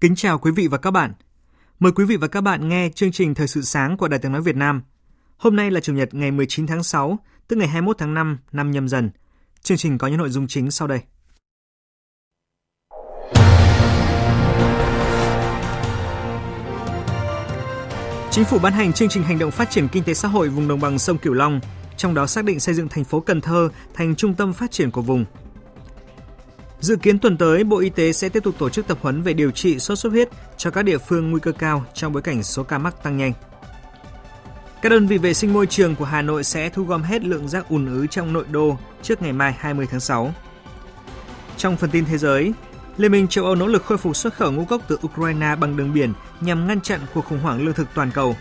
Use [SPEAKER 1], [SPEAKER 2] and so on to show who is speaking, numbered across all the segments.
[SPEAKER 1] Kính chào quý vị và các bạn. Mời quý vị và các bạn nghe chương trình Thời sự sáng của Đài tiếng nói Việt Nam. Hôm nay là Chủ nhật ngày 19 tháng 6, tức ngày 21 tháng 5 năm nhâm dần. Chương trình có những nội dung chính sau đây. Chính phủ ban hành chương trình hành động phát triển kinh tế xã hội vùng đồng bằng sông Cửu Long, trong đó xác định xây dựng thành phố Cần Thơ thành trung tâm phát triển của vùng. Dự kiến tuần tới, Bộ Y tế sẽ tiếp tục tổ chức tập huấn về điều trị sốt xuất huyết cho các địa phương nguy cơ cao trong bối cảnh số ca mắc tăng nhanh. Các đơn vị vệ sinh môi trường của Hà Nội sẽ thu gom hết lượng rác ùn ứ trong nội đô trước ngày mai 20 tháng 6. Trong phần tin thế giới, Liên minh châu Âu nỗ lực khôi phục xuất khẩu ngũ cốc từ Ukraine bằng đường biển nhằm ngăn chặn cuộc khủng hoảng lương thực toàn cầu.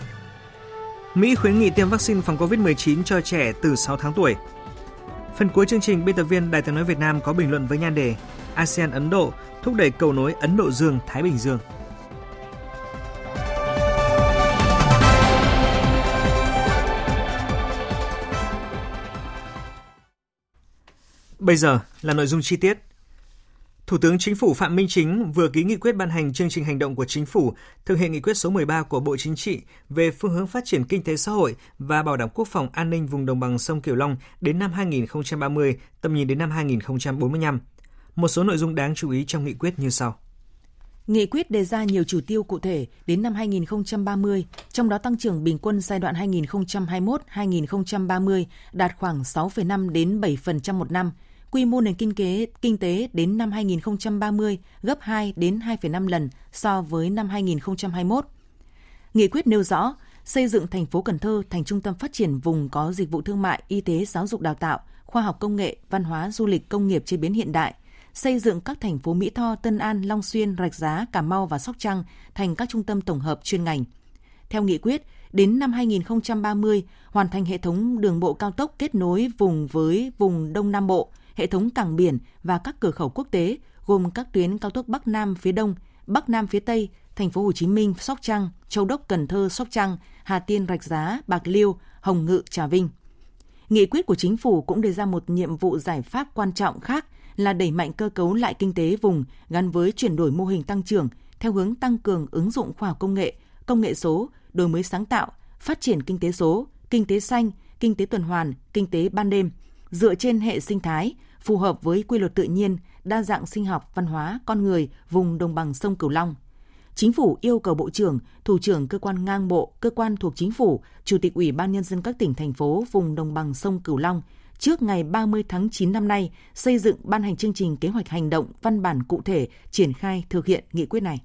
[SPEAKER 1] Mỹ khuyến nghị tiêm vaccine phòng COVID-19 cho trẻ từ 6 tháng tuổi. Phần cuối chương trình, biên tập viên Đài tiếng nói Việt Nam có bình luận với nhan đề ASEAN Ấn Độ thúc đẩy cầu nối Ấn Độ Dương Thái Bình Dương. Bây giờ là nội dung chi tiết. Thủ tướng Chính phủ Phạm Minh Chính vừa ký nghị quyết ban hành chương trình hành động của Chính phủ thực hiện nghị quyết số 13 của Bộ Chính trị về phương hướng phát triển kinh tế xã hội và bảo đảm quốc phòng an ninh vùng đồng bằng sông Cửu Long đến năm 2030, tầm nhìn đến năm 2045. Một số nội dung đáng chú ý trong nghị quyết như sau.
[SPEAKER 2] Nghị quyết đề ra nhiều chủ tiêu cụ thể đến năm 2030, trong đó tăng trưởng bình quân giai đoạn 2021-2030 đạt khoảng 6,5 đến 7% một năm, quy mô nền kinh tế kinh tế đến năm 2030 gấp 2 đến 2,5 lần so với năm 2021. Nghị quyết nêu rõ xây dựng thành phố Cần Thơ thành trung tâm phát triển vùng có dịch vụ thương mại, y tế, giáo dục đào tạo, khoa học công nghệ, văn hóa, du lịch, công nghiệp chế biến hiện đại, xây dựng các thành phố Mỹ Tho, Tân An, Long Xuyên, Rạch Giá, Cà Mau và Sóc Trăng thành các trung tâm tổng hợp chuyên ngành. Theo nghị quyết, đến năm 2030 hoàn thành hệ thống đường bộ cao tốc kết nối vùng với vùng Đông Nam Bộ, hệ thống cảng biển và các cửa khẩu quốc tế gồm các tuyến cao tốc Bắc Nam phía Đông, Bắc Nam phía Tây, thành phố Hồ Chí Minh, Sóc Trăng, Châu Đốc, Cần Thơ, Sóc Trăng, Hà Tiên, Rạch Giá, Bạc Liêu, Hồng Ngự, Trà Vinh. Nghị quyết của chính phủ cũng đề ra một nhiệm vụ giải pháp quan trọng khác là đẩy mạnh cơ cấu lại kinh tế vùng gắn với chuyển đổi mô hình tăng trưởng theo hướng tăng cường ứng dụng khoa học công nghệ, công nghệ số, đổi mới sáng tạo, phát triển kinh tế số, kinh tế xanh, kinh tế tuần hoàn, kinh tế ban đêm, dựa trên hệ sinh thái, phù hợp với quy luật tự nhiên, đa dạng sinh học, văn hóa, con người vùng đồng bằng sông Cửu Long. Chính phủ yêu cầu Bộ trưởng, Thủ trưởng cơ quan ngang bộ, cơ quan thuộc chính phủ, Chủ tịch Ủy ban Nhân dân các tỉnh, thành phố vùng đồng bằng sông Cửu Long trước ngày 30 tháng 9 năm nay xây dựng ban hành chương trình kế hoạch hành động văn bản cụ thể triển khai thực hiện nghị quyết này.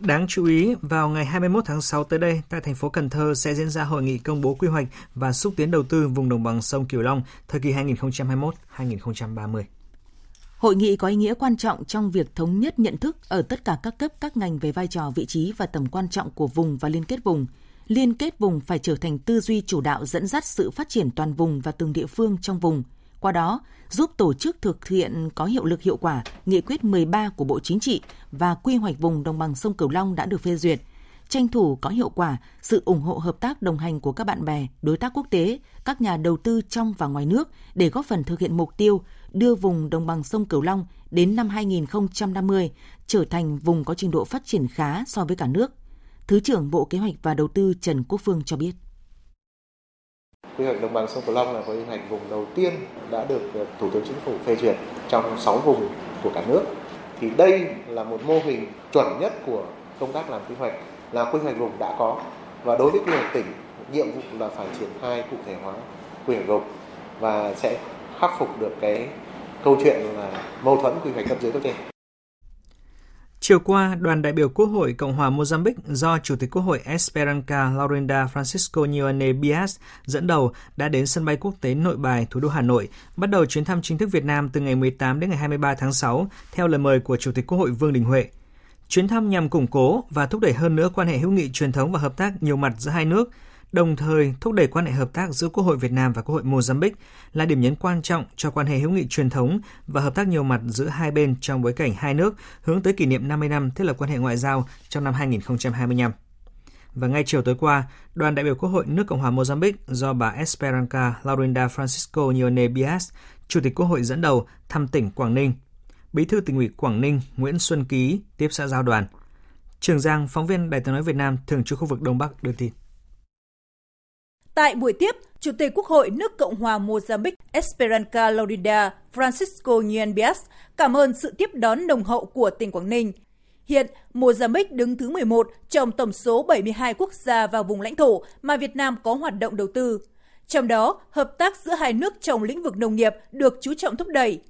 [SPEAKER 1] Đáng chú ý, vào ngày 21 tháng 6 tới đây, tại thành phố Cần Thơ sẽ diễn ra hội nghị công bố quy hoạch và xúc tiến đầu tư vùng đồng bằng sông Cửu Long thời kỳ 2021-2030.
[SPEAKER 2] Hội nghị có ý nghĩa quan trọng trong việc thống nhất nhận thức ở tất cả các cấp các ngành về vai trò, vị trí và tầm quan trọng của vùng và liên kết vùng. Liên kết vùng phải trở thành tư duy chủ đạo dẫn dắt sự phát triển toàn vùng và từng địa phương trong vùng. Qua đó, giúp tổ chức thực hiện có hiệu lực hiệu quả nghị quyết 13 của Bộ Chính trị và quy hoạch vùng đồng bằng sông Cửu Long đã được phê duyệt, tranh thủ có hiệu quả sự ủng hộ hợp tác đồng hành của các bạn bè, đối tác quốc tế, các nhà đầu tư trong và ngoài nước để góp phần thực hiện mục tiêu đưa vùng đồng bằng sông Cửu Long đến năm 2050 trở thành vùng có trình độ phát triển khá so với cả nước. Thứ trưởng Bộ Kế hoạch và Đầu tư Trần Quốc Phương cho biết.
[SPEAKER 3] Quy hoạch đồng bằng sông Cửu Long là quy hoạch vùng đầu tiên đã được ờ, Thủ tướng Chính phủ phê duyệt trong 6 vùng của cả nước. Thì đây là một mô hình chuẩn nhất của công tác làm quy hoạch, là quy hoạch vùng đã có và đối với quy hoạch tỉnh, nhiệm vụ là phải triển khai cụ thể hóa quy hoạch vùng và sẽ khắc phục được cái câu chuyện là mâu thuẫn quy hoạch cấp dưới cấp trên.
[SPEAKER 1] Chiều qua, đoàn đại biểu Quốc hội Cộng hòa Mozambique do Chủ tịch Quốc hội Esperanca Laurinda Francisco Nhoane Bias dẫn đầu đã đến sân bay quốc tế Nội Bài, thủ đô Hà Nội, bắt đầu chuyến thăm chính thức Việt Nam từ ngày 18 đến ngày 23 tháng 6 theo lời mời của Chủ tịch Quốc hội Vương Đình Huệ. Chuyến thăm nhằm củng cố và thúc đẩy hơn nữa quan hệ hữu nghị truyền thống và hợp tác nhiều mặt giữa hai nước, đồng thời thúc đẩy quan hệ hợp tác giữa Quốc hội Việt Nam và Quốc hội Mozambique là điểm nhấn quan trọng cho quan hệ hữu nghị truyền thống và hợp tác nhiều mặt giữa hai bên trong bối cảnh hai nước hướng tới kỷ niệm 50 năm thiết lập quan hệ ngoại giao trong năm 2025. Và ngay chiều tối qua, đoàn đại biểu Quốc hội nước Cộng hòa Mozambique do bà Esperanca Laurinda Francisco Nione Bias, Chủ tịch Quốc hội dẫn đầu thăm tỉnh Quảng Ninh. Bí thư tỉnh ủy Quảng Ninh Nguyễn Xuân Ký tiếp xã giao đoàn. Trường Giang, phóng viên Đài tiếng nói Việt Nam thường trú khu vực Đông Bắc đưa tin.
[SPEAKER 4] Tại buổi tiếp, Chủ tịch Quốc hội nước Cộng hòa Mozambique esperanca Laurinda Francisco Nhuenbias cảm ơn sự tiếp đón nồng hậu của tỉnh Quảng Ninh. Hiện, Mozambique đứng thứ 11 trong tổng số 72 quốc gia và vùng lãnh thổ mà Việt Nam có hoạt động đầu tư. Trong đó, hợp tác giữa hai nước trong lĩnh vực nông nghiệp được chú trọng thúc đẩy.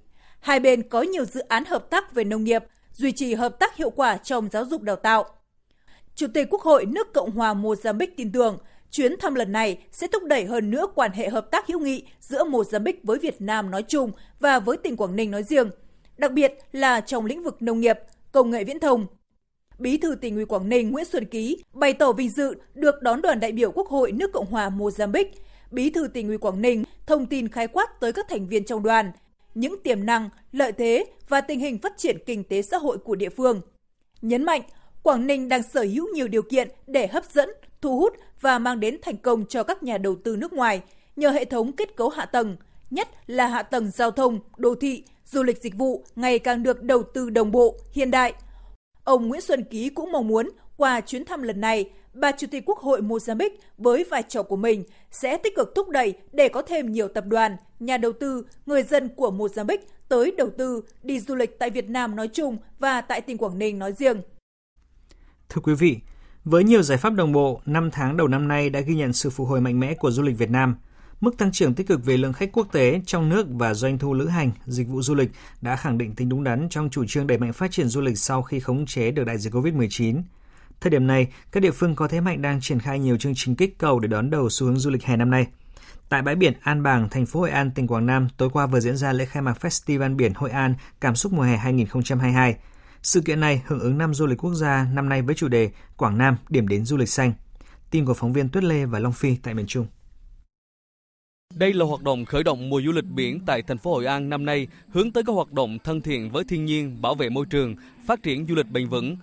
[SPEAKER 4] Hai bên có nhiều dự án hợp tác về nông nghiệp, duy trì hợp tác hiệu quả trong giáo dục đào tạo. Chủ tịch Quốc hội nước Cộng hòa Mozambique tin tưởng Chuyến thăm lần này sẽ thúc đẩy hơn nữa quan hệ hợp tác hữu nghị giữa Mozambique với Việt Nam nói chung và với tỉnh Quảng Ninh nói riêng, đặc biệt là trong lĩnh vực nông nghiệp, công nghệ viễn thông. Bí thư tỉnh ủy Quảng Ninh Nguyễn Xuân Ký bày tỏ vinh dự được đón đoàn đại biểu Quốc hội nước Cộng hòa Mozambique. Bí thư tỉnh ủy Quảng Ninh thông tin khái quát tới các thành viên trong đoàn, những tiềm năng, lợi thế và tình hình phát triển kinh tế xã hội của địa phương. Nhấn mạnh, Quảng Ninh đang sở hữu nhiều điều kiện để hấp dẫn, thu hút và mang đến thành công cho các nhà đầu tư nước ngoài nhờ hệ thống kết cấu hạ tầng, nhất là hạ tầng giao thông, đô thị, du lịch dịch vụ ngày càng được đầu tư đồng bộ, hiện đại. Ông Nguyễn Xuân Ký cũng mong muốn qua chuyến thăm lần này, bà Chủ tịch Quốc hội Mozambique với vai trò của mình sẽ tích cực thúc đẩy để có thêm nhiều tập đoàn, nhà đầu tư, người dân của Mozambique tới đầu tư, đi du lịch tại Việt Nam nói chung và tại tỉnh Quảng Ninh nói riêng.
[SPEAKER 1] Thưa quý vị, với nhiều giải pháp đồng bộ, 5 tháng đầu năm nay đã ghi nhận sự phục hồi mạnh mẽ của du lịch Việt Nam. Mức tăng trưởng tích cực về lượng khách quốc tế trong nước và doanh thu lữ hành, dịch vụ du lịch đã khẳng định tính đúng đắn trong chủ trương đẩy mạnh phát triển du lịch sau khi khống chế được đại dịch COVID-19. Thời điểm này, các địa phương có thế mạnh đang triển khai nhiều chương trình kích cầu để đón đầu xu hướng du lịch hè năm nay. Tại bãi biển An Bàng, thành phố Hội An, tỉnh Quảng Nam, tối qua vừa diễn ra lễ khai mạc Festival biển Hội An Cảm xúc mùa hè 2022. Sự kiện này hưởng ứng năm du lịch quốc gia năm nay với chủ đề Quảng Nam điểm đến du lịch xanh. Tin của phóng viên Tuyết Lê và Long Phi tại miền Trung.
[SPEAKER 5] Đây là hoạt động khởi động mùa du lịch biển tại thành phố Hội An năm nay, hướng tới các hoạt động thân thiện với thiên nhiên, bảo vệ môi trường, phát triển du lịch bền vững.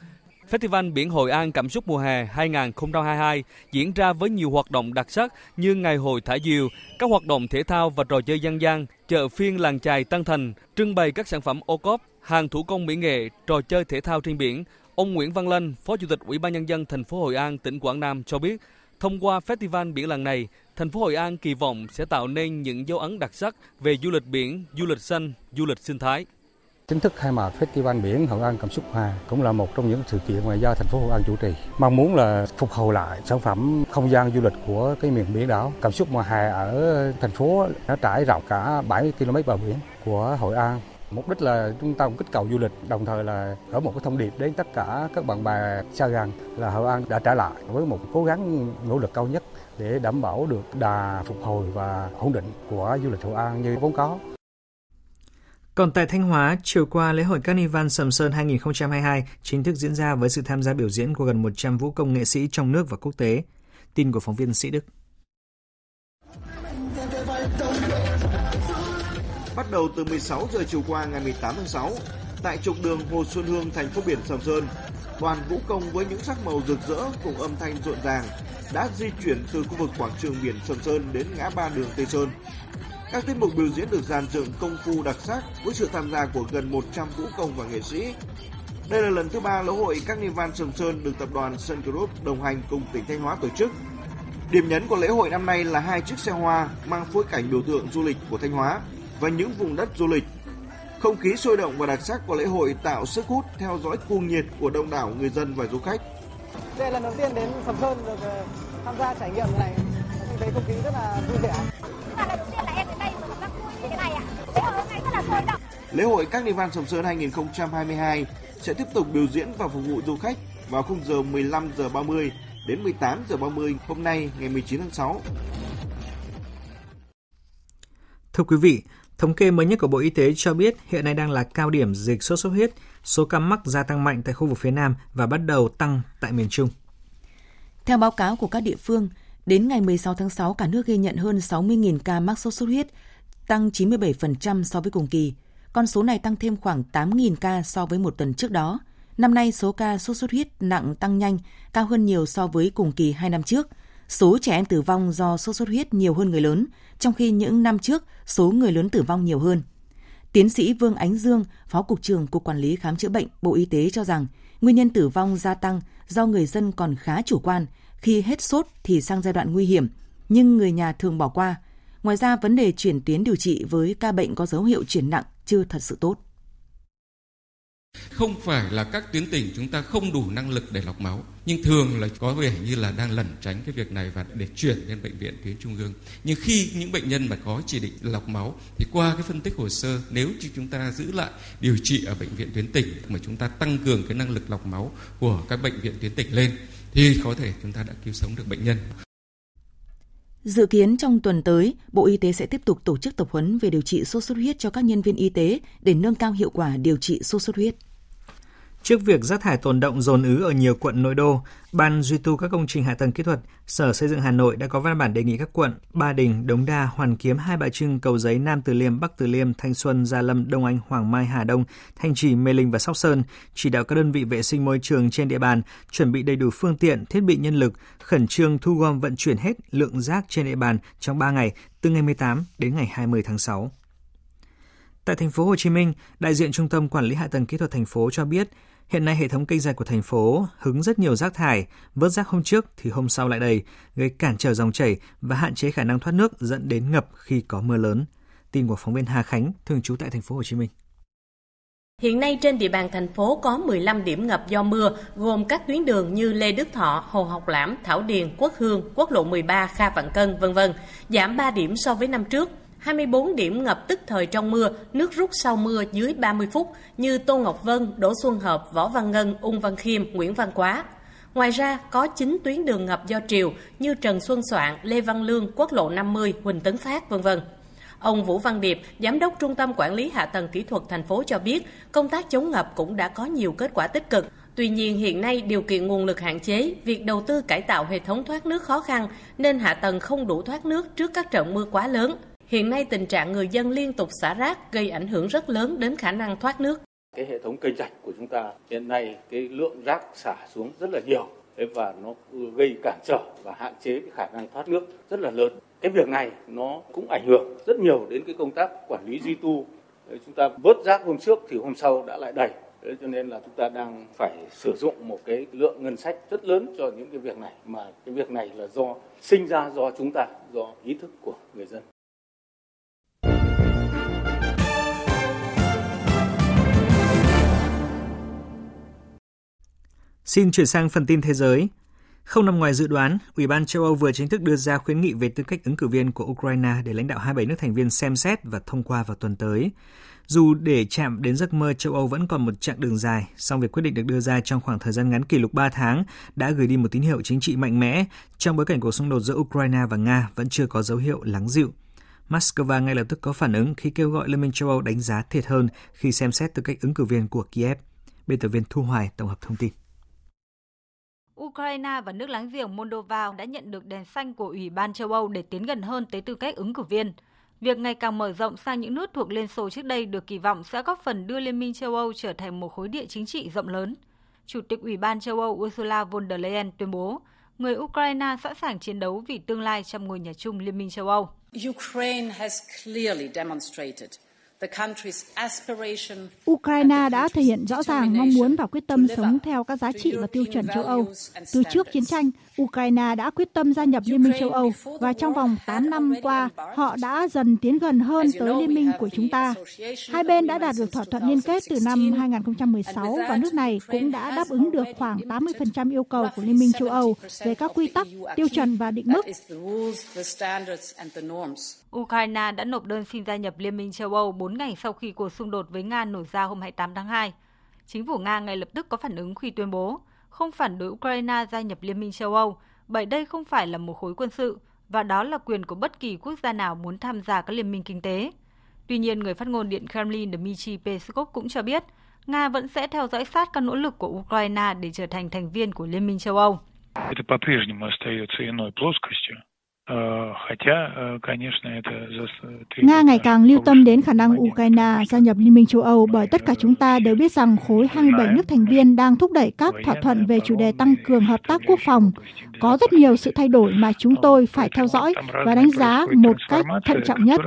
[SPEAKER 5] Festival Biển Hội An Cảm xúc mùa hè 2022 diễn ra với nhiều hoạt động đặc sắc như ngày hội thả diều, các hoạt động thể thao và trò chơi dân gian, chợ phiên làng chài Tân Thành, trưng bày các sản phẩm ô cốp, hàng thủ công mỹ nghệ, trò chơi thể thao trên biển. Ông Nguyễn Văn Lân, Phó Chủ tịch Ủy ban nhân dân thành phố Hội An, tỉnh Quảng Nam cho biết, thông qua festival biển lần này, thành phố Hội An kỳ vọng sẽ tạo nên những dấu ấn đặc sắc về du lịch biển, du lịch xanh, du lịch sinh thái.
[SPEAKER 6] Chính thức khai mạc Festival biển Hội An Cảm xúc Hòa cũng là một trong những sự kiện mà do thành phố Hội An chủ trì. Mong muốn là phục hồi lại sản phẩm không gian du lịch của cái miền biển đảo. Cảm xúc mùa hè ở thành phố đã trải rộng cả 70 km bờ biển của Hội An Mục đích là chúng ta cũng kích cầu du lịch, đồng thời là gửi một cái thông điệp đến tất cả các bạn bè xa gần là Hội An đã trở lại với một cố gắng nỗ lực cao nhất để đảm bảo được đà phục hồi và ổn định của du lịch Hội An như vốn có.
[SPEAKER 1] Còn tại Thanh Hóa, chiều qua lễ hội Carnival Sầm Sơn 2022 chính thức diễn ra với sự tham gia biểu diễn của gần 100 vũ công nghệ sĩ trong nước và quốc tế. Tin của phóng viên Sĩ Đức.
[SPEAKER 7] Đầu từ 16 giờ chiều qua ngày 18 tháng 6 tại trục đường Hồ Xuân Hương, thành phố biển Sầm Sơn. Đoàn vũ công với những sắc màu rực rỡ cùng âm thanh rộn ràng đã di chuyển từ khu vực quảng trường biển Sầm Sơn đến ngã ba đường Tây Sơn. Các tiết mục biểu diễn được dàn dựng công phu đặc sắc với sự tham gia của gần 100 vũ công và nghệ sĩ. Đây là lần thứ ba lễ hội các ni văn Sầm Sơn được tập đoàn Sun Group đồng hành cùng tỉnh Thanh Hóa tổ chức. Điểm nhấn của lễ hội năm nay là hai chiếc xe hoa mang phối cảnh biểu tượng du lịch của Thanh Hóa và những vùng đất du lịch. Không khí sôi động và đặc sắc của lễ hội tạo sức hút theo dõi cuồng nhiệt của đông đảo người dân và du khách.
[SPEAKER 8] Đây là lần đầu tiên đến Sầm Sơn được ờ, tham gia trải nghiệm này. Mình thấy không khí rất là vui vẻ.
[SPEAKER 9] Là lần đầu tiên là em đến đây mà cảm giác vui như thế này ạ. Lễ hội hôm nay rất là sôi động.
[SPEAKER 7] Lễ hội Carnival Sầm Sơn 2022 sẽ tiếp tục biểu diễn và phục vụ du khách vào khung giờ 15 giờ 30 đến 18 giờ 30 hôm nay ngày 19 tháng 6.
[SPEAKER 1] Thưa quý vị, thống kê mới nhất của Bộ Y tế cho biết hiện nay đang là cao điểm dịch sốt xuất huyết, số ca mắc gia tăng mạnh tại khu vực phía Nam và bắt đầu tăng tại miền Trung.
[SPEAKER 2] Theo báo cáo của các địa phương, đến ngày 16 tháng 6 cả nước ghi nhận hơn 60.000 ca mắc sốt xuất huyết, tăng 97% so với cùng kỳ. Con số này tăng thêm khoảng 8.000 ca so với một tuần trước đó. Năm nay số ca sốt xuất huyết nặng tăng nhanh, cao hơn nhiều so với cùng kỳ hai năm trước. Số trẻ em tử vong do sốt xuất huyết nhiều hơn người lớn, trong khi những năm trước số người lớn tử vong nhiều hơn. Tiến sĩ Vương Ánh Dương, Phó Cục trưởng Cục Quản lý Khám chữa bệnh Bộ Y tế cho rằng nguyên nhân tử vong gia tăng do người dân còn khá chủ quan, khi hết sốt thì sang giai đoạn nguy hiểm, nhưng người nhà thường bỏ qua. Ngoài ra, vấn đề chuyển tuyến điều trị với ca bệnh có dấu hiệu chuyển nặng chưa thật sự tốt.
[SPEAKER 9] Không phải là các tuyến tỉnh chúng ta không đủ năng lực để lọc máu, nhưng thường là có vẻ như là đang lẩn tránh cái việc này và để chuyển lên bệnh viện tuyến trung ương. Nhưng khi những bệnh nhân mà có chỉ định lọc máu thì qua cái phân tích hồ sơ nếu như chúng ta giữ lại điều trị ở bệnh viện tuyến tỉnh mà chúng ta tăng cường cái năng lực lọc máu của các bệnh viện tuyến tỉnh lên thì có thể chúng ta đã cứu sống được bệnh nhân.
[SPEAKER 2] Dự kiến trong tuần tới, Bộ Y tế sẽ tiếp tục tổ chức tập huấn về điều trị sốt xuất huyết cho các nhân viên y tế để nâng cao hiệu quả điều trị sốt xuất huyết.
[SPEAKER 1] Trước việc rác thải tồn động dồn ứ ở nhiều quận nội đô, Ban duy tu các công trình hạ tầng kỹ thuật, Sở Xây dựng Hà Nội đã có văn bản đề nghị các quận Ba Đình, Đống Đa, Hoàn Kiếm, Hai Bà Trưng, Cầu Giấy, Nam Từ Liêm, Bắc Từ Liêm, Thanh Xuân, Gia Lâm, Đông Anh, Hoàng Mai, Hà Đông, Thanh Trì, Mê Linh và Sóc Sơn chỉ đạo các đơn vị vệ sinh môi trường trên địa bàn chuẩn bị đầy đủ phương tiện, thiết bị nhân lực, khẩn trương thu gom vận chuyển hết lượng rác trên địa bàn trong 3 ngày từ ngày 18 đến ngày 20 tháng 6. Tại thành phố Hồ Chí Minh, đại diện Trung tâm Quản lý Hạ tầng Kỹ thuật thành phố cho biết, Hiện nay hệ thống kênh rạch của thành phố hứng rất nhiều rác thải, vớt rác hôm trước thì hôm sau lại đầy, gây cản trở dòng chảy và hạn chế khả năng thoát nước dẫn đến ngập khi có mưa lớn. Tin của phóng viên Hà Khánh, thường trú tại thành phố Hồ Chí Minh.
[SPEAKER 10] Hiện nay trên địa bàn thành phố có 15 điểm ngập do mưa, gồm các tuyến đường như Lê Đức Thọ, Hồ Học Lãm, Thảo Điền, Quốc Hương, Quốc lộ 13, Kha Vạn Cân, vân vân, giảm 3 điểm so với năm trước. 24 điểm ngập tức thời trong mưa, nước rút sau mưa dưới 30 phút như Tô Ngọc Vân, Đỗ Xuân Hợp, Võ Văn Ngân, Ung Văn Khiêm, Nguyễn Văn Quá. Ngoài ra, có 9 tuyến đường ngập do triều như Trần Xuân Soạn, Lê Văn Lương, Quốc lộ 50, Huỳnh Tấn Phát, vân vân. Ông Vũ Văn Điệp, Giám đốc Trung tâm Quản lý Hạ tầng Kỹ thuật thành phố cho biết, công tác chống ngập cũng đã có nhiều kết quả tích cực. Tuy nhiên hiện nay điều kiện nguồn lực hạn chế, việc đầu tư cải tạo hệ thống thoát nước khó khăn nên hạ tầng không đủ thoát nước trước các trận mưa quá lớn. Hiện nay tình trạng người dân liên tục xả rác gây ảnh hưởng rất lớn đến khả năng thoát nước.
[SPEAKER 11] Cái hệ thống kênh rạch của chúng ta hiện nay cái lượng rác xả xuống rất là nhiều và nó gây cản trở và hạn chế cái khả năng thoát nước rất là lớn. Cái việc này nó cũng ảnh hưởng rất nhiều đến cái công tác quản lý duy tu. Chúng ta vớt rác hôm trước thì hôm sau đã lại đầy. Thế cho nên là chúng ta đang phải sử dụng một cái lượng ngân sách rất lớn cho những cái việc này mà cái việc này là do sinh ra do chúng ta, do ý thức của người dân.
[SPEAKER 1] Xin chuyển sang phần tin thế giới. Không nằm ngoài dự đoán, Ủy ban châu Âu vừa chính thức đưa ra khuyến nghị về tư cách ứng cử viên của Ukraine để lãnh đạo 27 nước thành viên xem xét và thông qua vào tuần tới. Dù để chạm đến giấc mơ châu Âu vẫn còn một chặng đường dài, song việc quyết định được đưa ra trong khoảng thời gian ngắn kỷ lục 3 tháng đã gửi đi một tín hiệu chính trị mạnh mẽ trong bối cảnh cuộc xung đột giữa Ukraine và Nga vẫn chưa có dấu hiệu lắng dịu. Moscow ngay lập tức có phản ứng khi kêu gọi Liên minh châu Âu đánh giá thiệt hơn khi xem xét tư cách ứng cử viên của Kiev. Biên tập viên Thu Hoài tổng hợp thông tin.
[SPEAKER 12] Ukraine và nước láng giềng Moldova đã nhận được đèn xanh của Ủy ban châu Âu để tiến gần hơn tới tư cách ứng cử viên. Việc ngày càng mở rộng sang những nước thuộc Liên Xô trước đây được kỳ vọng sẽ góp phần đưa Liên minh châu Âu trở thành một khối địa chính trị rộng lớn. Chủ tịch Ủy ban châu Âu Ursula von der Leyen tuyên bố, người Ukraine sẵn sàng chiến đấu vì tương lai trong ngôi nhà chung Liên minh châu Âu.
[SPEAKER 13] Ukraine has clearly demonstrated
[SPEAKER 14] Ukraine đã thể hiện rõ ràng mong muốn và quyết tâm sống theo các giá trị và tiêu chuẩn châu Âu. Từ trước chiến tranh, Ukraine đã quyết tâm gia nhập Liên minh châu Âu và trong vòng 8 năm qua, họ đã dần tiến gần hơn tới Liên minh của chúng ta. Hai bên đã đạt được thỏa thuận liên kết từ năm 2016 và nước này cũng đã đáp ứng được khoảng 80% yêu cầu của Liên minh châu Âu về các quy tắc, tiêu chuẩn và định mức.
[SPEAKER 12] Ukraine đã nộp đơn xin gia nhập Liên minh châu Âu 4 4 ngày sau khi cuộc xung đột với Nga nổ ra hôm 28 tháng 2. Chính phủ Nga ngay lập tức có phản ứng khi tuyên bố không phản đối Ukraine gia nhập Liên minh châu Âu, bởi đây không phải là một khối quân sự và đó là quyền của bất kỳ quốc gia nào muốn tham gia các liên minh kinh tế. Tuy nhiên, người phát ngôn Điện Kremlin Dmitry Peskov cũng cho biết Nga vẫn sẽ theo dõi sát các nỗ lực của Ukraine để trở thành thành viên của Liên minh châu Âu.
[SPEAKER 15] Это по-прежнему остается иной плоскостью. Э, э,
[SPEAKER 14] Nga ngày càng lưu tâm đến khả năng Ukraine gia nhập Liên minh châu Âu bởi tất cả chúng ta đều biết rằng khối 27 nước thành viên đang thúc đẩy các thỏa thuận về chủ đề tăng cường hợp tác quốc phòng. Có rất nhiều sự thay đổi mà chúng tôi phải theo dõi và đánh giá một cách thận trọng nhất.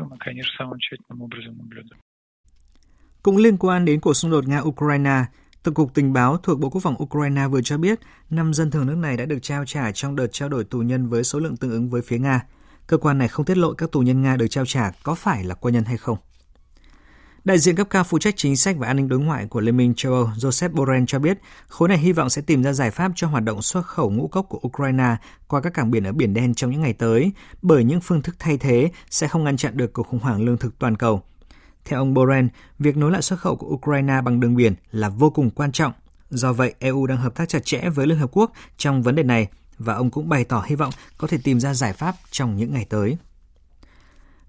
[SPEAKER 1] Cũng liên quan đến cuộc xung đột Nga-Ukraine, Tổng cục Tình báo thuộc Bộ Quốc phòng Ukraine vừa cho biết, năm dân thường nước này đã được trao trả trong đợt trao đổi tù nhân với số lượng tương ứng với phía Nga. Cơ quan này không tiết lộ các tù nhân Nga được trao trả có phải là quân nhân hay không. Đại diện cấp cao phụ trách chính sách và an ninh đối ngoại của Liên minh châu Âu Joseph Borrell cho biết, khối này hy vọng sẽ tìm ra giải pháp cho hoạt động xuất khẩu ngũ cốc của Ukraine qua các cảng biển ở Biển Đen trong những ngày tới, bởi những phương thức thay thế sẽ không ngăn chặn được cuộc khủng hoảng lương thực toàn cầu – theo ông Borrell, việc nối lại xuất khẩu của Ukraine bằng đường biển là vô cùng quan trọng. Do vậy, EU đang hợp tác chặt chẽ với Liên Hợp Quốc trong vấn đề này và ông cũng bày tỏ hy vọng có thể tìm ra giải pháp trong những ngày tới.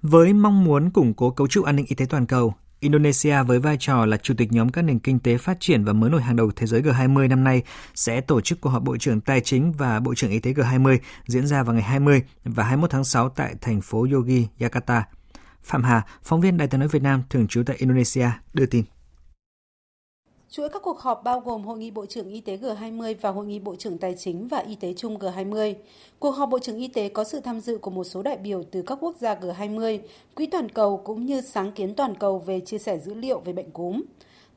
[SPEAKER 1] Với mong muốn củng cố cấu trúc an ninh y tế toàn cầu, Indonesia với vai trò là chủ tịch nhóm các nền kinh tế phát triển và mới nổi hàng đầu thế giới G20 năm nay sẽ tổ chức cuộc họp Bộ trưởng Tài chính và Bộ trưởng Y tế G20 diễn ra vào ngày 20 và 21 tháng 6 tại thành phố Yogi, Jakarta. Phạm Hà, phóng viên Đài tiếng nói Việt Nam thường trú tại Indonesia đưa tin.
[SPEAKER 16] Chuỗi các cuộc họp bao gồm Hội nghị Bộ trưởng Y tế G20 và Hội nghị Bộ trưởng Tài chính và Y tế chung G20. Cuộc họp Bộ trưởng Y tế có sự tham dự của một số đại biểu từ các quốc gia G20, Quỹ toàn cầu cũng như sáng kiến toàn cầu về chia sẻ dữ liệu về bệnh cúm.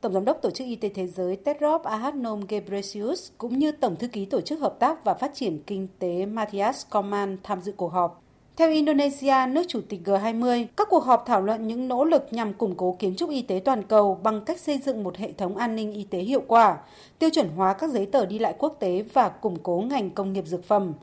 [SPEAKER 16] Tổng giám đốc Tổ chức Y tế Thế giới Tedros Adhanom Ghebreyesus cũng như Tổng thư ký Tổ chức Hợp tác và Phát triển Kinh tế Matthias Koman tham dự cuộc họp. Theo Indonesia, nước chủ tịch G20, các cuộc họp thảo luận những nỗ lực nhằm củng cố kiến trúc y tế toàn cầu bằng cách xây dựng một hệ thống an ninh y tế hiệu quả, tiêu chuẩn hóa các giấy tờ đi lại quốc tế và củng cố ngành công nghiệp dược phẩm.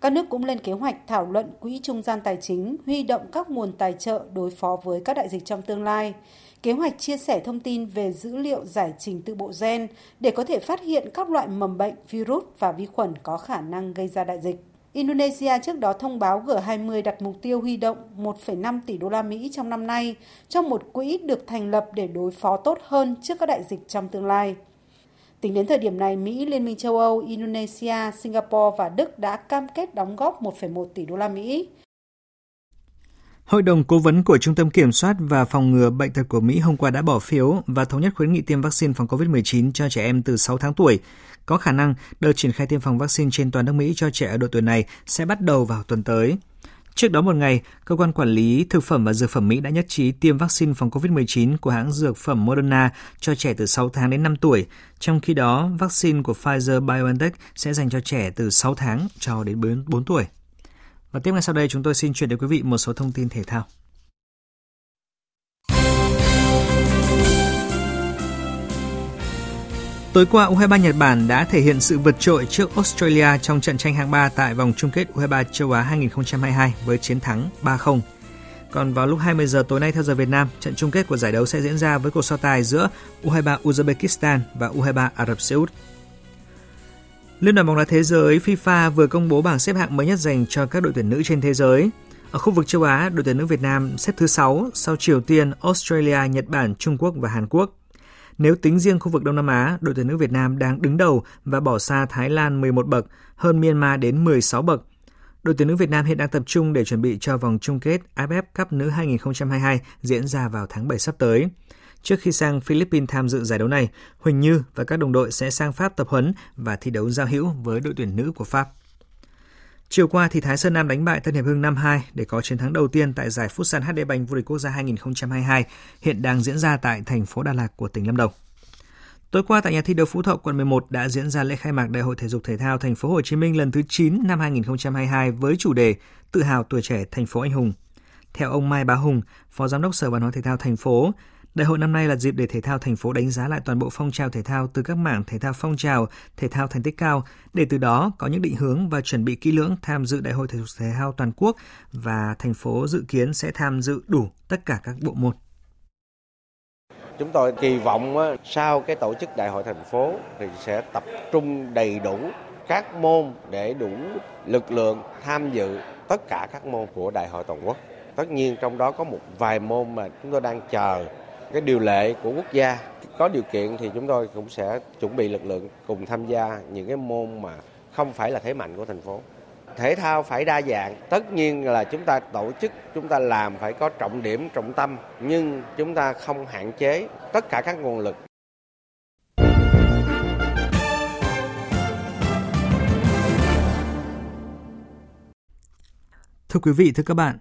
[SPEAKER 16] Các nước cũng lên kế hoạch thảo luận quỹ trung gian tài chính, huy động các nguồn tài trợ đối phó với các đại dịch trong tương lai, kế hoạch chia sẻ thông tin về dữ liệu giải trình tự bộ gen để có thể phát hiện các loại mầm bệnh, virus và vi khuẩn có khả năng gây ra đại dịch. Indonesia trước đó thông báo G20 đặt mục tiêu huy động 1,5 tỷ đô la Mỹ trong năm nay trong một quỹ được thành lập để đối phó tốt hơn trước các đại dịch trong tương lai. Tính đến thời điểm này, Mỹ, Liên minh châu Âu, Indonesia, Singapore và Đức đã cam kết đóng góp 1,1 tỷ đô la Mỹ.
[SPEAKER 1] Hội đồng cố vấn của Trung tâm Kiểm soát và Phòng ngừa Bệnh tật của Mỹ hôm qua đã bỏ phiếu và thống nhất khuyến nghị tiêm vaccine phòng COVID-19 cho trẻ em từ 6 tháng tuổi. Có khả năng đợt triển khai tiêm phòng vaccine trên toàn nước Mỹ cho trẻ ở độ tuổi này sẽ bắt đầu vào tuần tới. Trước đó một ngày, Cơ quan Quản lý Thực phẩm và Dược phẩm Mỹ đã nhất trí tiêm vaccine phòng COVID-19 của hãng dược phẩm Moderna cho trẻ từ 6 tháng đến 5 tuổi. Trong khi đó, vaccine của Pfizer-BioNTech sẽ dành cho trẻ từ 6 tháng cho đến 4 tuổi. Và tiếp ngay sau đây chúng tôi xin chuyển đến quý vị một số thông tin thể thao. Tối qua, U23 Nhật Bản đã thể hiện sự vượt trội trước Australia trong trận tranh hạng 3 tại vòng chung kết U23 châu Á 2022 với chiến thắng 3-0. Còn vào lúc 20 giờ tối nay theo giờ Việt Nam, trận chung kết của giải đấu sẽ diễn ra với cuộc so tài giữa U23 Uzbekistan và U23 Ả Rập Xê Út. Liên đoàn bóng đá thế giới FIFA vừa công bố bảng xếp hạng mới nhất dành cho các đội tuyển nữ trên thế giới. Ở khu vực châu Á, đội tuyển nữ Việt Nam xếp thứ 6 sau Triều Tiên, Australia, Nhật Bản, Trung Quốc và Hàn Quốc. Nếu tính riêng khu vực Đông Nam Á, đội tuyển nữ Việt Nam đang đứng đầu và bỏ xa Thái Lan 11 bậc, hơn Myanmar đến 16 bậc. Đội tuyển nữ Việt Nam hiện đang tập trung để chuẩn bị cho vòng chung kết AFF Cup nữ 2022 diễn ra vào tháng 7 sắp tới. Trước khi sang Philippines tham dự giải đấu này, Huỳnh Như và các đồng đội sẽ sang Pháp tập huấn và thi đấu giao hữu với đội tuyển nữ của Pháp. Chiều qua thì Thái Sơn Nam đánh bại Tân Hiệp Hưng 5-2 để có chiến thắng đầu tiên tại giải Futsal HD Bank vô địch quốc gia 2022 hiện đang diễn ra tại thành phố Đà Lạt của tỉnh Lâm Đồng. Tối qua tại nhà thi đấu Phú Thọ quận 11 đã diễn ra lễ khai mạc Đại hội thể dục thể thao thành phố Hồ Chí Minh lần thứ 9 năm 2022 với chủ đề Tự hào tuổi trẻ thành phố anh hùng. Theo ông Mai Bá Hùng, Phó Giám đốc Sở Văn hóa Thể thao thành phố, Đại hội năm nay là dịp để thể thao thành phố đánh giá lại toàn bộ phong trào thể thao từ các mảng thể thao phong trào, thể thao thành tích cao, để từ đó có những định hướng và chuẩn bị kỹ lưỡng tham dự Đại hội thể dục thể thao toàn quốc và thành phố dự kiến sẽ tham dự đủ tất cả các bộ môn.
[SPEAKER 17] Chúng tôi kỳ vọng sau cái tổ chức đại hội thành phố thì sẽ tập trung đầy đủ các môn để đủ lực lượng tham dự tất cả các môn của đại hội toàn quốc. Tất nhiên trong đó có một vài môn mà chúng tôi đang chờ cái điều lệ của quốc gia. Có điều kiện thì chúng tôi cũng sẽ chuẩn bị lực lượng cùng tham gia những cái môn mà không phải là thế mạnh của thành phố. Thể thao phải đa dạng, tất nhiên là chúng ta tổ chức, chúng ta làm phải có trọng điểm, trọng tâm, nhưng chúng ta không hạn chế tất cả các nguồn lực
[SPEAKER 1] Thưa quý vị, thưa các bạn,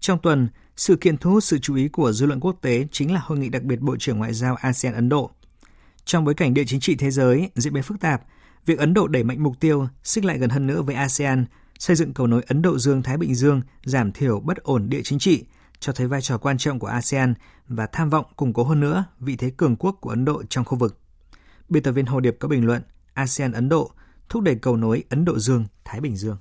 [SPEAKER 1] trong tuần, sự kiện thu hút sự chú ý của dư luận quốc tế chính là hội nghị đặc biệt Bộ trưởng Ngoại giao ASEAN Ấn Độ. Trong bối cảnh địa chính trị thế giới diễn biến phức tạp, việc Ấn Độ đẩy mạnh mục tiêu xích lại gần hơn nữa với ASEAN, xây dựng cầu nối Ấn Độ Dương-Thái Bình Dương, giảm thiểu bất ổn địa chính trị, cho thấy vai trò quan trọng của ASEAN và tham vọng củng cố hơn nữa vị thế cường quốc của Ấn Độ trong khu vực. Biên tập viên Hồ Điệp có bình luận ASEAN Ấn Độ thúc đẩy cầu nối Ấn Độ Dương Thái Bình Dương.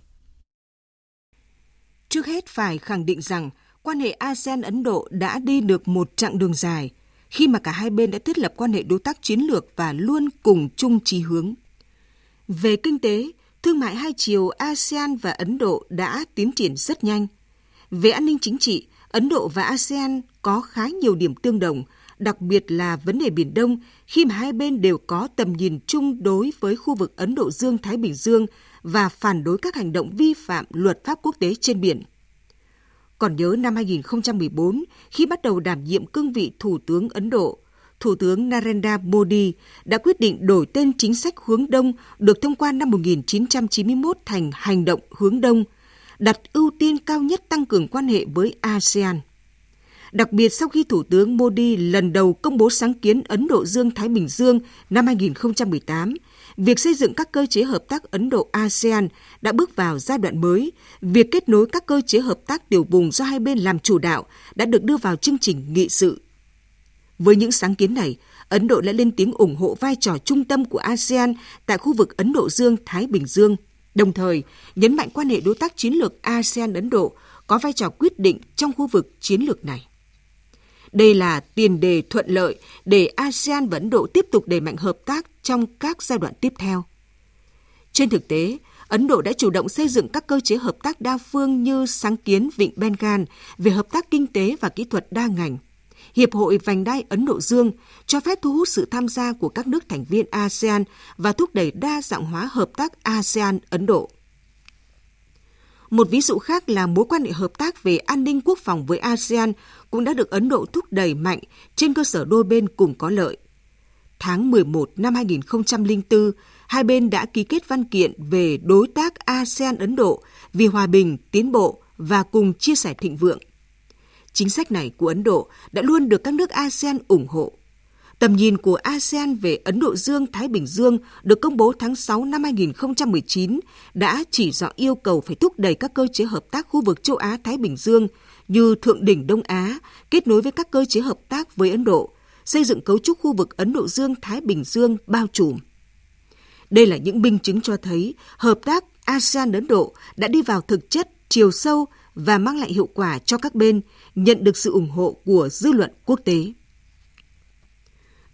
[SPEAKER 18] Trước hết phải khẳng định rằng quan hệ ASEAN-Ấn Độ đã đi được một chặng đường dài khi mà cả hai bên đã thiết lập quan hệ đối tác chiến lược và luôn cùng chung chí hướng. Về kinh tế, thương mại hai chiều ASEAN và Ấn Độ đã tiến triển rất nhanh. Về an ninh chính trị, Ấn Độ và ASEAN có khá nhiều điểm tương đồng, đặc biệt là vấn đề Biển Đông khi mà hai bên đều có tầm nhìn chung đối với khu vực Ấn Độ Dương-Thái Bình Dương và phản đối các hành động vi phạm luật pháp quốc tế trên biển. Còn nhớ năm 2014, khi bắt đầu đảm nhiệm cương vị Thủ tướng Ấn Độ, Thủ tướng Narendra Modi đã quyết định đổi tên chính sách hướng Đông được thông qua năm 1991 thành Hành động hướng Đông, đặt ưu tiên cao nhất tăng cường quan hệ với ASEAN. Đặc biệt sau khi Thủ tướng Modi lần đầu công bố sáng kiến Ấn Độ Dương-Thái Bình Dương năm 2018, việc xây dựng các cơ chế hợp tác Ấn Độ-ASEAN đã bước vào giai đoạn mới. Việc kết nối các cơ chế hợp tác tiểu vùng do hai bên làm chủ đạo đã được đưa vào chương trình nghị sự. Với những sáng kiến này, Ấn Độ đã lên tiếng ủng hộ vai trò trung tâm của ASEAN tại khu vực Ấn Độ Dương-Thái Bình Dương, đồng thời nhấn mạnh quan hệ đối tác chiến lược ASEAN-Ấn Độ có vai trò quyết định trong khu vực chiến lược này. Đây là tiền đề thuận lợi để ASEAN và Ấn Độ tiếp tục đẩy mạnh hợp tác trong các giai đoạn tiếp theo. Trên thực tế, Ấn Độ đã chủ động xây dựng các cơ chế hợp tác đa phương như sáng kiến Vịnh Bengal về hợp tác kinh tế và kỹ thuật đa ngành, Hiệp hội Vành đai Ấn Độ Dương cho phép thu hút sự tham gia của các nước thành viên ASEAN và thúc đẩy đa dạng hóa hợp tác ASEAN-Ấn Độ. Một ví dụ khác là mối quan hệ hợp tác về an ninh quốc phòng với ASEAN cũng đã được Ấn Độ thúc đẩy mạnh trên cơ sở đôi bên cùng có lợi. Tháng 11 năm 2004, hai bên đã ký kết văn kiện về đối tác ASEAN-Ấn Độ vì hòa bình, tiến bộ và cùng chia sẻ thịnh vượng. Chính sách này của Ấn Độ đã luôn được các nước ASEAN ủng hộ. Tầm nhìn của ASEAN về Ấn Độ Dương-Thái Bình Dương được công bố tháng 6 năm 2019 đã chỉ rõ yêu cầu phải thúc đẩy các cơ chế hợp tác khu vực châu Á-Thái Bình Dương như Thượng đỉnh Đông Á, kết nối với các cơ chế hợp tác với Ấn Độ, xây dựng cấu trúc khu vực Ấn Độ Dương-Thái Bình Dương bao trùm. Đây là những minh chứng cho thấy hợp tác ASEAN-Ấn Độ đã đi vào thực chất, chiều sâu và mang lại hiệu quả cho các bên, nhận được sự ủng hộ của dư luận quốc tế.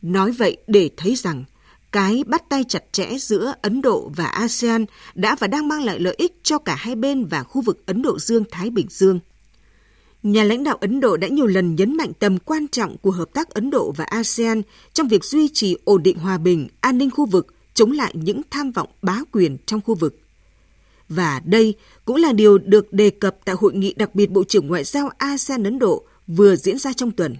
[SPEAKER 18] Nói vậy để thấy rằng cái bắt tay chặt chẽ giữa Ấn Độ và ASEAN đã và đang mang lại lợi ích cho cả hai bên và khu vực Ấn Độ Dương-Thái Bình Dương. Nhà lãnh đạo Ấn Độ đã nhiều lần nhấn mạnh tầm quan trọng của hợp tác Ấn Độ và ASEAN trong việc duy trì ổn định hòa bình, an ninh khu vực, chống lại những tham vọng bá quyền trong khu vực. Và đây cũng là điều được đề cập tại hội nghị đặc biệt Bộ trưởng Ngoại giao ASEAN Ấn Độ vừa diễn ra trong tuần.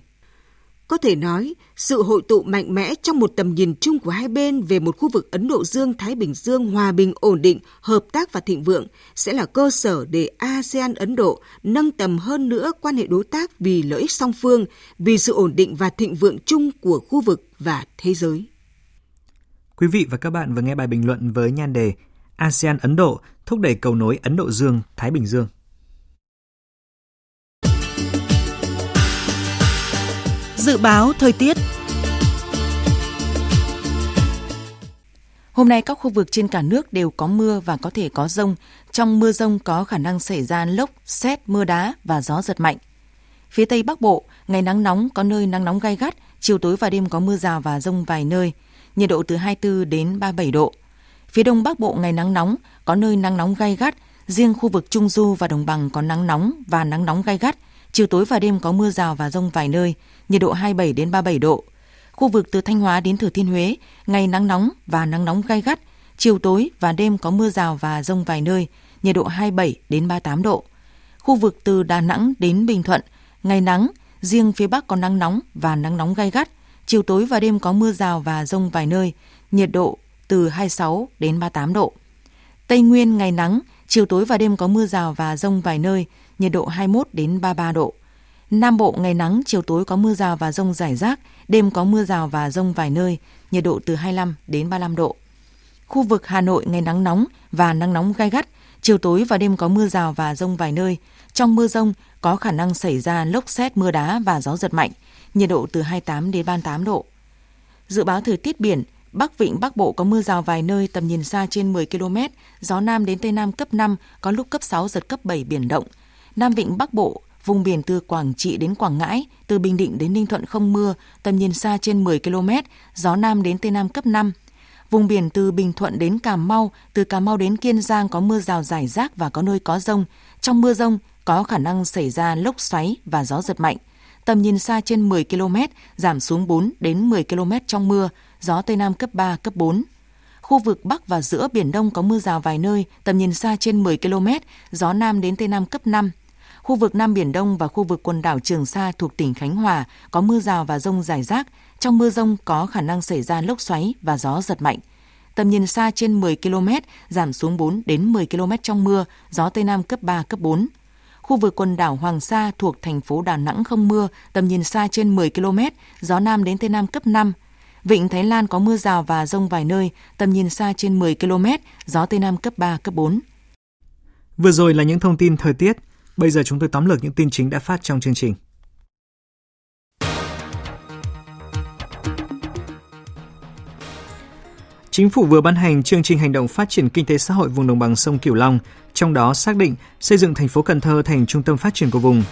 [SPEAKER 18] Có thể nói, sự hội tụ mạnh mẽ trong một tầm nhìn chung của hai bên về một khu vực Ấn Độ Dương-Thái Bình Dương hòa bình, ổn định, hợp tác và thịnh vượng sẽ là cơ sở để ASEAN-Ấn Độ nâng tầm hơn nữa quan hệ đối tác vì lợi ích song phương, vì sự ổn định và thịnh vượng chung của khu vực và thế giới.
[SPEAKER 1] Quý vị và các bạn vừa nghe bài bình luận với nhan đề ASEAN-Ấn Độ thúc đẩy cầu nối Ấn Độ Dương-Thái Bình Dương.
[SPEAKER 18] Dự báo thời tiết
[SPEAKER 2] Hôm nay các khu vực trên cả nước đều có mưa và có thể có rông. Trong mưa rông có khả năng xảy ra lốc, xét, mưa đá và gió giật mạnh. Phía Tây Bắc Bộ, ngày nắng nóng có nơi nắng nóng gai gắt, chiều tối và đêm có mưa rào và rông vài nơi, nhiệt độ từ 24 đến 37 độ. Phía đông bắc bộ ngày nắng nóng, có nơi nắng nóng gai gắt, riêng khu vực Trung Du và Đồng bằng có nắng nóng và nắng nóng gai gắt, chiều tối và đêm có mưa rào và rông vài nơi, nhiệt độ 27 đến 37 độ. Khu vực từ Thanh Hóa đến Thừa Thiên Huế, ngày nắng nóng và nắng nóng gai gắt, chiều tối và đêm có mưa rào và rông vài nơi, nhiệt độ 27 đến 38 độ. Khu vực từ Đà Nẵng đến Bình Thuận, ngày nắng, riêng phía Bắc có nắng nóng và nắng nóng gai gắt, chiều tối và đêm có mưa rào và rông vài nơi, nhiệt độ từ 26 đến 38 độ. Tây Nguyên ngày nắng, chiều tối và đêm có mưa rào và rông vài nơi, nhiệt độ 21 đến 33 độ. Nam Bộ ngày nắng, chiều tối có mưa rào và rông rải rác, đêm có mưa rào và rông vài nơi, nhiệt độ từ 25 đến 35 độ. Khu vực Hà Nội ngày nắng nóng và nắng nóng gai gắt, chiều tối và đêm có mưa rào và rông vài nơi. Trong mưa rông có khả năng xảy ra lốc xét mưa đá và gió giật mạnh, nhiệt độ từ 28 đến 38 độ. Dự báo thời tiết biển, Bắc Vịnh Bắc Bộ có mưa rào vài nơi tầm nhìn xa trên 10 km, gió Nam đến Tây Nam cấp 5, có lúc cấp 6, giật cấp 7 biển động. Nam Vịnh Bắc Bộ, vùng biển từ Quảng Trị đến Quảng Ngãi, từ Bình Định đến Ninh Thuận không mưa, tầm nhìn xa trên 10 km, gió Nam đến Tây Nam cấp 5. Vùng biển từ Bình Thuận đến Cà Mau, từ Cà Mau đến Kiên Giang có mưa rào rải rác và có nơi có rông. Trong mưa rông có khả năng xảy ra lốc xoáy và gió giật mạnh. Tầm nhìn xa trên 10 km, giảm xuống 4 đến 10 km trong mưa, gió Tây Nam cấp 3, cấp 4. Khu vực Bắc và giữa Biển Đông có mưa rào vài nơi, tầm nhìn xa trên 10 km, gió Nam đến Tây Nam cấp 5. Khu vực Nam Biển Đông và khu vực quần đảo Trường Sa thuộc tỉnh Khánh Hòa có mưa rào và rông rải rác. Trong mưa rông có khả năng xảy ra lốc xoáy và gió giật mạnh. Tầm nhìn xa trên 10 km, giảm xuống 4 đến 10 km trong mưa, gió Tây Nam cấp 3, cấp 4. Khu vực quần đảo Hoàng Sa thuộc thành phố Đà Nẵng không mưa, tầm nhìn xa trên 10 km, gió Nam đến Tây Nam cấp 5. Vịnh Thái Lan có mưa rào và rông vài nơi, tầm nhìn xa trên 10 km, gió Tây Nam cấp 3, cấp 4.
[SPEAKER 1] Vừa rồi là những thông tin thời tiết. Bây giờ chúng tôi tóm lược những tin chính đã phát trong chương trình. Chính phủ vừa ban hành chương trình hành động phát triển kinh tế xã hội vùng đồng bằng sông Cửu Long, trong đó xác định xây dựng thành phố Cần Thơ thành trung tâm phát triển của vùng,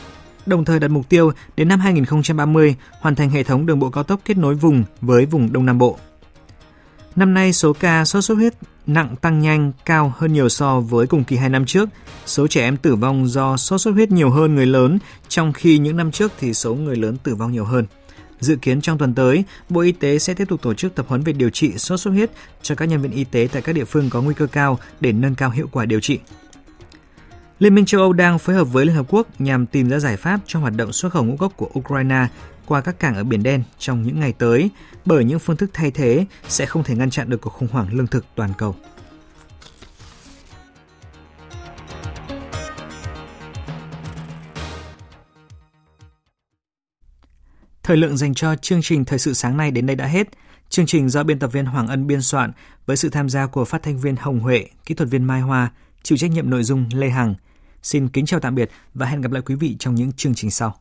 [SPEAKER 1] đồng thời đặt mục tiêu đến năm 2030 hoàn thành hệ thống đường bộ cao tốc kết nối vùng với vùng Đông Nam Bộ. Năm nay, số ca sốt xuất huyết nặng tăng nhanh, cao hơn nhiều so với cùng kỳ hai năm trước. Số trẻ em tử vong do sốt xuất huyết nhiều hơn người lớn, trong khi những năm trước thì số người lớn tử vong nhiều hơn. Dự kiến trong tuần tới, Bộ Y tế sẽ tiếp tục tổ chức tập huấn về điều trị sốt xuất huyết cho các nhân viên y tế tại các địa phương có nguy cơ cao để nâng cao hiệu quả điều trị. Liên minh châu Âu đang phối hợp với Liên Hợp Quốc nhằm tìm ra giải pháp cho hoạt động xuất khẩu ngũ cốc của Ukraine qua các cảng ở Biển Đen trong những ngày tới, bởi những phương thức thay thế sẽ không thể ngăn chặn được cuộc khủng hoảng lương thực toàn cầu. Thời lượng dành cho chương trình Thời sự sáng nay đến đây đã hết. Chương trình do biên tập viên Hoàng Ân biên soạn với sự tham gia của phát thanh viên Hồng Huệ, kỹ thuật viên Mai Hoa, chịu trách nhiệm nội dung Lê Hằng. Xin kính chào tạm biệt và hẹn gặp lại quý vị trong những chương trình sau.